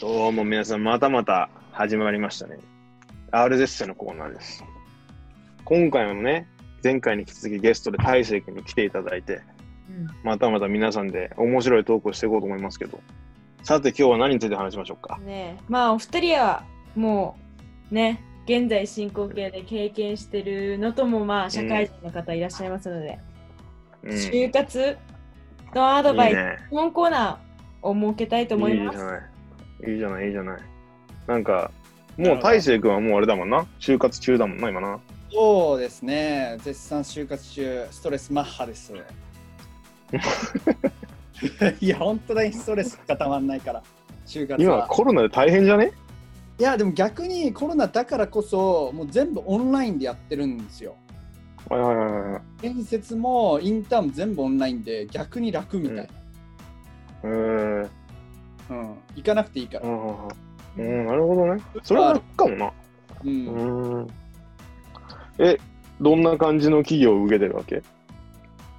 どうも皆さん、またまた始まりましたね。R ゼッセのコーナーです。今回もね、前回に引き続きゲストで大成君に来ていただいて、またまた皆さんで面白いトークをしていこうと思いますけど、さて今日は何について話しましょうか？ねえまあお二人はもうね現在進行形で経験してるのともまあ社会人の方いらっしゃいますので、うん、就活のアドバイスね。質問コーナーを設けたいと思いますいいい。いいじゃない、いいじゃない。なんか、もう大成君はもうあれだもんな。就活中だもんな、今な。そうですね。絶賛就活中、ストレスマッハです。いや、本当にストレスがたまんないから、就活今は。コロナで大変じゃね？いや、でも逆にコロナだからこそ、もう全部オンラインでやってるんですよ。はいはいはいはい。面接もインターンも全部オンラインで逆に楽みたいな。えー、うん。行かなくていいから。うんなるほどね。それは楽かもな。う。うんん。え、どんな感じの企業を受けてるわけ？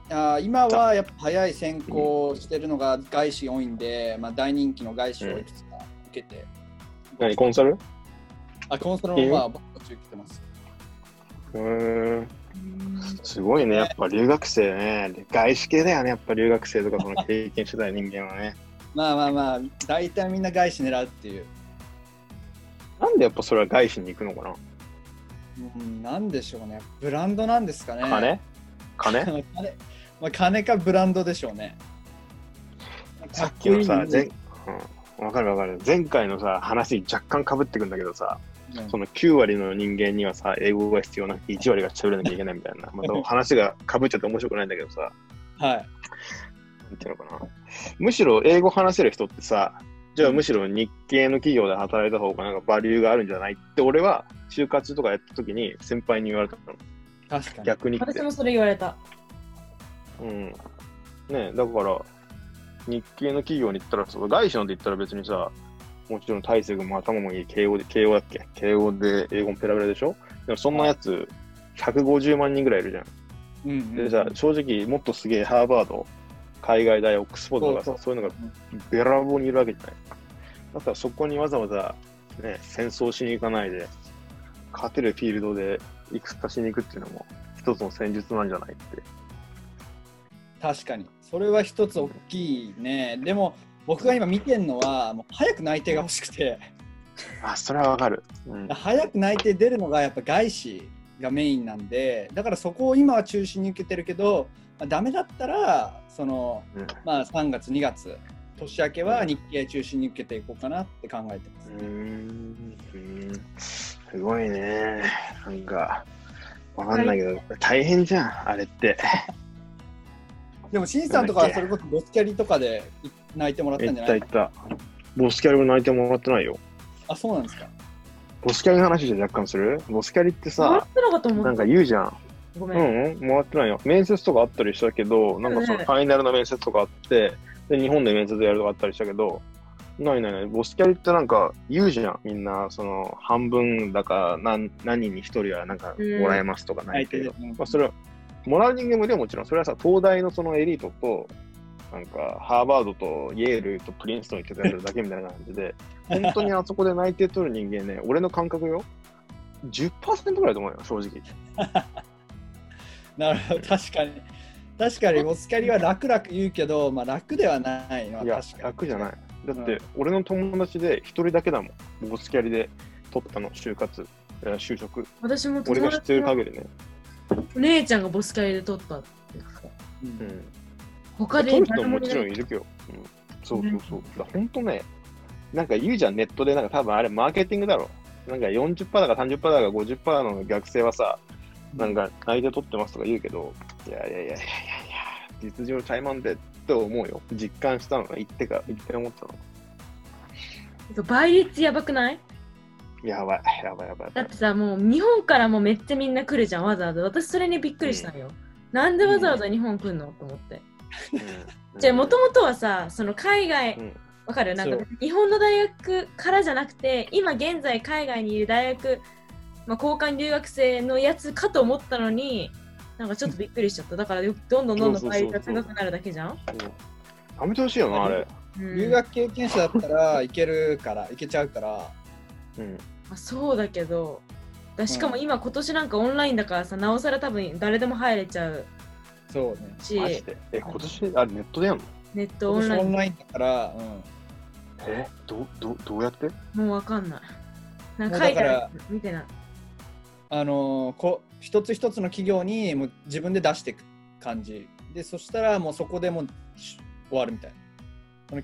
あー今はやっぱ早い選考してるのが外資多いんで、まあ、大人気の外資をいくつか受けて。何コンサル？あ、コンサルもまあ、僕たち受けてます。うーん。うんすごいね。やっぱ留学生ね。外資系だよね。やっぱ留学生とかその経験してた人間はね。まあまあまあ、大体みんな外資狙うっていう。なんでやっぱそれは外資に行くのかな？うん、なんでしょうね。ブランドなんですかね。金？金？金？まあ、金かブランドでしょうね。さっきのさ、前うん、わかるわかる。前回のさ、話に若干かぶってくんだけどさ、うんその9割の人間にはさ、英語が必要なくて1割が喋らなきゃいけないみたいな。まあ、話がかぶっちゃって面白くないんだけどさ、はい。なんていうのかな。むしろ英語話せる人ってさ、じゃあむしろ日系の企業で働いた方がなんかバリューがあるんじゃないって俺は就活とかやった時に先輩に言われたの。確かに。逆にって。私もそれ言われたうん。ねえだから、日系の企業に行ったらさ、外資なんて言ったら別にさ、もちろん大成君も頭もいい、慶応で、慶応だっけ？慶応で英語もペラペラでしょ？でもそんなやつ、150万人ぐらいいるじゃん。うんうんでさ、正直もっとすげえハーバード、海外大、オックスフォードとかさ、そういうのがべらぼうにいるわけじゃない。だからそこにわざわざ、ね、戦争しに行かないで、勝てるフィールドで戦しに行くっていうのも一つの戦術なんじゃないって。確かに。それは一つ大きいね。でも、僕が今見てるのは、もう早く内定が欲しくて、あ、それはわかる。うん。早く内定出るのがやっぱ外資がメインなんで、だからそこを今は中心に受けてるけど、まあ、ダメだったら、その、うんまあ3月、2月、年明けは日系中心に受けていこうかなって考えてます。うーんうんすごいね。なんか、わかんないけど、大変じゃん、あれって。でも、しんさんとかはそれこそボスキャリとかで泣いてもらったんじゃない？たいった。ボスキャリも泣いてもらってないよ。あ、そうなんですか。ボスキャリの話で若干する？ボスキャリってさ、なんか言うじゃん。ごめ、うんんうん、もらってないよ。面接とかあったりしたけど、なんかそのファイナルの面接とかあって、で、日本で面接やるとかあったりしたけど、ないないない。ボスキャリってなんか言うじゃん。みんな、その、半分だか何何人に一人はなんかもらえますとかないけど、うんまあ、それは、もらう人間もいるよもちろん。それはさ、東大のそのエリートと、なんか、ハーバードとイェールとプリンストン行ってやるだけみたいな感じで、本当にあそこで内定取る人間ね、俺の感覚よ。10%ぐらいだと思うよ、正直。なるほど、確かに。確かに、ボスキャリは楽々言うけど、まあ楽ではないのはいや確かに。、楽じゃない。だって、うん俺の友達で一人だけだもん。ボスキャリで取ったの、就活、就職。私も俺が知ってるの限りね。お姉ちゃんがボスキャリで取ったってうんうん。他で取る人ももちろんいるけど。うん、そうそうそう。だ本当ね、なんか言うじゃん、ネットで、なんか多分あれ、マーケティングだろ。なんか40%だか30%だか50%の学生はさ、なんか相手取ってますとか言うけど、いやいやいやいやいやいや、実情ちゃいまんでって思うよ。実感したのが言ってか、言って思ったの。倍率やばくない？やばい、やばいやばいだって。さもう日本からもめっちゃみんな来るじゃんわざわざ。私それにびっくりしたんよ、なんでわざわざ日本来んのと思って。うん。じゃあもともとはさその海外うん。わかる？なんか日本の大学からじゃなくて今現在海外にいる大学、まあ、交換留学生のやつかと思ったのになんかちょっとびっくりしちゃった。だからよどんどんどんどん倍率が高くなるだけじゃん。やめてほしいよな、あれ。うん留学経験者だったらいけるから、いけちゃうから、うん。まあ、そうだけど。だしかも今今年なんかオンラインだからさなおさら多分誰でも入れちゃうそうね。し。マジで。え、今年、あれネットでやんの？ネットオンライン。オンラインだから、うん。えど、ど、どうやって？もうわかんない。なんか書いてある見てないあのーこ一つ一つの企業にもう自分で出していく感じ。でそしたらもうそこでもうし終わるみたいな。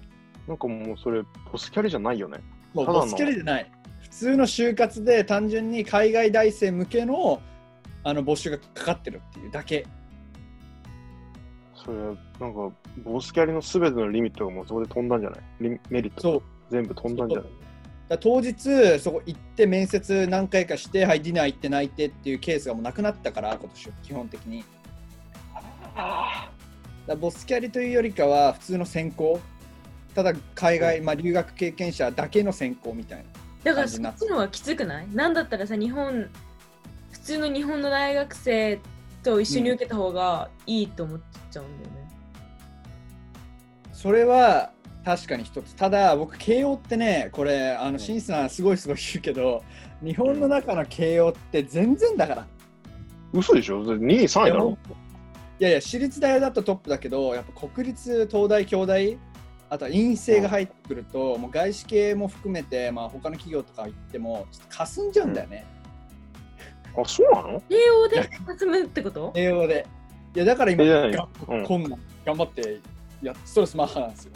なんかもうそれ、ポスキャリじゃないよね。もうボスキャリじゃない。普通の就活で単純に海外大生向けのあの募集がかかってるっていうだけ。それ、なんか、ボスキャリのすべてのリミットがもうそこで飛んだんじゃない？リメリット。そう。全部飛んだんじゃない？だ当日そこ行って面接何回かしてはいディナー行って泣いてっていうケースがもうなくなったから今年基本的に。だボスキャリというよりかは普通の選考。ただ海外、まあ、留学経験者だけの選考みたいな。だからそっちの方がきつくない？なんだったらさ日本普通の日本の大学生と一緒に受けた方がいいと思っちゃうんだよね、それは確かに一つ。ただ僕慶応ってねこれあうん。の新さんすごいすごい言うけど日本の中の慶応って全然だから。嘘でしょ ?2 位、3位だろ？いやいや私立大だとトップだけどやっぱ国立東大京大あとは陰性が入ってくると、もう外資系も含めて、まあ、他の企業とか行ってもちょっと霞んじゃうんだよね、あ、そうなの？慶応で進むってこと？慶応で。いやだから今、いやいやがうん。こんなん頑張ってやストレスマッハなんですよ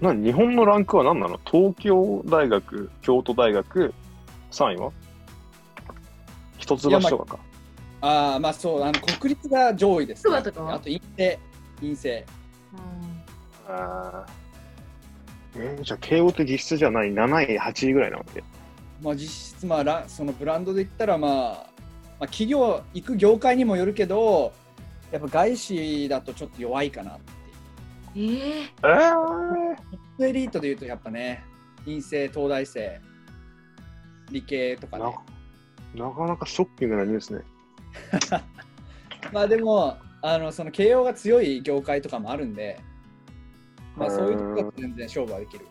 何日本のランクは何なの？東京大学、京都大学、3位は？一橋とかか。ああまあそうあの国立が上位です、筑波とかは？あと陰性陰性あー。えーじゃあ、慶応って実質じゃない？7位、8位ぐらいなわけ？まあ、実質、まあラ、そのブランドで言ったら、まあ、まあ、企業、行く業界にもよるけど、やっぱ外資だとちょっと弱いかなっていう。えー、えー、プエリートで言うと、やっぱね、陰性、東大生、理系とかね。ななかなかショッキングなニュースね。まあでも、あのその慶応が強い業界とかもあるんで、まあ、そういうところ全然勝負はできる。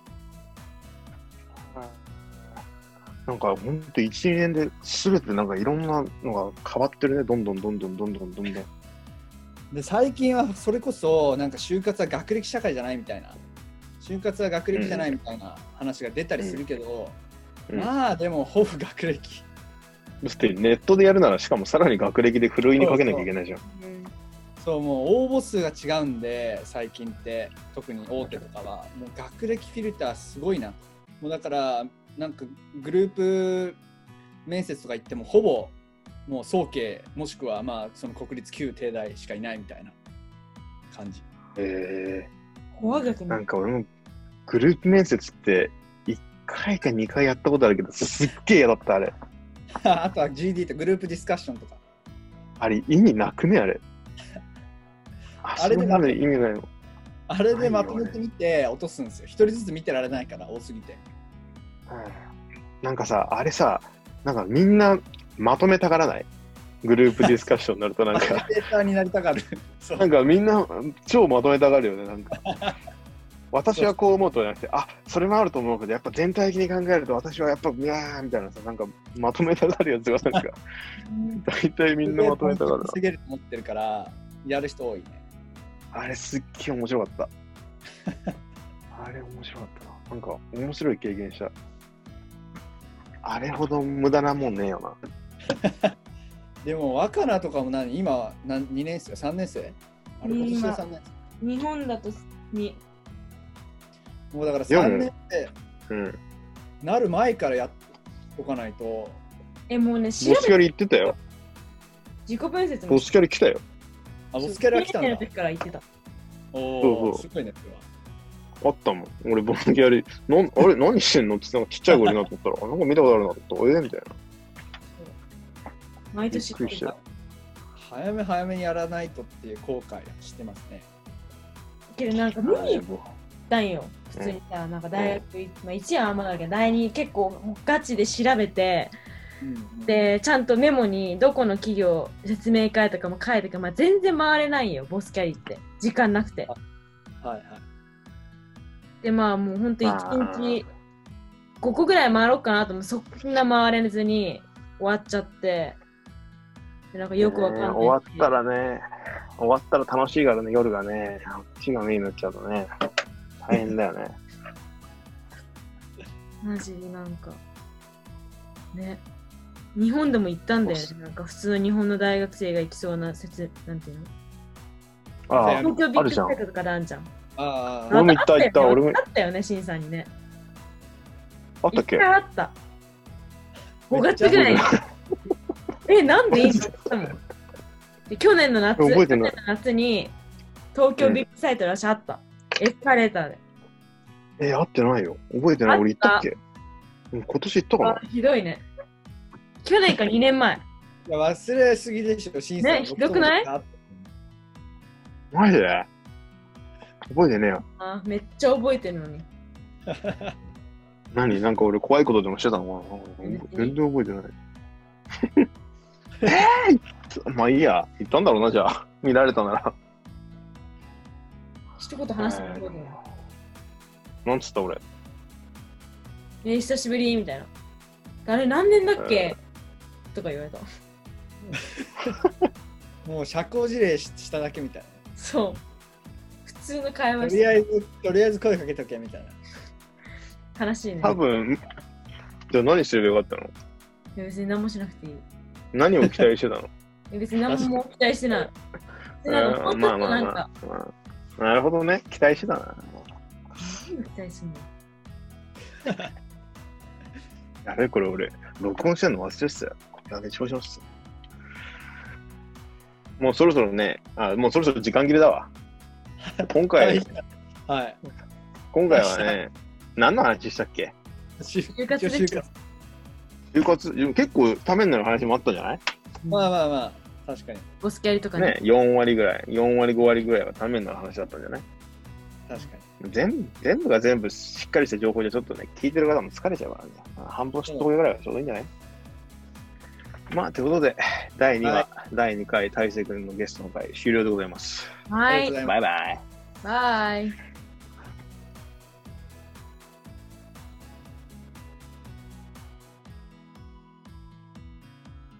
なんか本当1、2年で全てなんかいろんなのが変わってるね。どんどんどんどんどんどんどんどん。で最近はそれこそなんか就活は学歴社会じゃないみたいな就活は学歴じゃないみたいな話が出たりするけど、うん。まあでもほぼ学歴。だってネットでやるならしかもさらに学歴でふるいにかけなきゃいけないじゃん。そうもう応募数が違うんで最近って特に大手とかはもう学歴フィルターすごいな。もうだからなんかグループ面接とか行ってもほぼもう早慶もしくはまあその国立旧帝大しかいないみたいな感じ。えー、怖学ねなんか俺もグループ面接って1回か2回やったことあるけど、すっげえ嫌だった、あれ。あとは GD とグループディスカッションとかあれ、意味なくね、あれ。あ あれでそんなの意味ないの。あれでまとめてみて落とすんですよ一人ずつ見てられないから多すぎてなんかさ、あれさ、なんかみんなまとめたがらない？グループディスカッションになるとなんか、ーターになりたがるそうなんかみんな超まとめたがるよね、なんか。私はこう思うとじゃなくて、あそれもあると思うけど、やっぱ全体的に考えると、私はやっぱ、いやーみたいなさ、なんかまとめたがるやつが、なんか、大体みんなまとめたがるな。稼げると思ってるからやる人多いねあれすっげえ面白かった。あれ面白かったな。なんか面白い経験した。あれほど無駄なもんねえよな。でも若菜とかも何？今何？2年生？3年生？あれ今年で今3年日本だとに生もうだからいやもう3年生うん。なる前からやっとかないと。えもうね調べボスキャリ行ってたよ。自己分析もボスキャリ来たよ。あボスキャラ来たんだ。1年の時から言ってた。おそうそう。おすごいねあったもん。俺、ボスキャリ、なんあれ、何してんの？ってなんかちっちゃい頃になと思ったら、あ なんか見たことあるなった。えみたいな。毎年びっくりした言って早め早めにやらないとっていう後悔はしてますね。たけどなんか無理だんよ。普通にさ、なんか大学、まあ、1はあんまだけど第2結構ガチで調べてうんでちゃんとメモにどこの企業説明会とかも書いてか、まあ、全然回れないよボスキャリって。時間なくて。はいはい。で、まあもうほんとあ。1ー日5個ぐらい回ろうかなと思って、そんな回れずに終わっちゃって、でなんかよくわかんない。終わったらね、終わったら楽しいからね、夜がね、あっちがメインになっちゃうとね、大変だよね。マジなんか、ね。日本でも行ったんだよね。なんか普通の日本の大学生が行きそうな説、なんていうの？ああ、東京ビッグサイトとかであるじゃん。あ俺も行った行った俺もあったよね、シンさんにね。あったっけ？一回あった。5月ぐらいに。え、なんでいいの？ったもんで去年の夏、去年の夏に東京ビッグサイトらしあった。エスカレーターで。え、会ってないよ。覚えてない？俺行ったっけ？うん今年行ったかあひどいね。去年か2年前。いや忘れすぎでしょ、審査ねひどくない？マジで？覚えてねえよ。あめっちゃ覚えてるのに。何？なんか俺怖いことでもしてたのかな？全然覚えてない。えー、まあいいや。行ったんだろうな、じゃあ。見られたなら。一言話してない。なんつった俺？えー、久しぶりみたいな。あれ何年だっけ？とか言われた。もう社交辞令ししただけみたいそう。普通の会な。話してとりあえず、とりあえず声かけとけみたいな。悲しいね。多分、じゃあ何してればよかったの？いや別に何もしなくていい。い何を期待してたの？や別に何も期待してない。でなんか、うんまあまあまあ。まあなるほどね。期待してたな。何を期待すんのやべえ、これ俺、録音してんの忘れてたよ。やべえ、調子乗ってた。もうそろそろね、あ、もうそろそろ時間切れだわ。今回、はい。今回はね、何の話したっけ？就就活ですよ就活、結構ためになる話もあったんじゃない？まあまあまあ、確かに。ボスキャリとかね。ね、4割ぐらい、4割5割ぐらいはためになる話だったんじゃない？確かに。全部、全部が全部しっかりした情報じゃちょっとね、聞いてる方も疲れちゃうからね。半分しとくぐらいはちょうどいいんじゃない？まあ、ということで、第2話、はい第2回、大勢君のゲストの回、終了でございます。はい。バイバイ。バイ。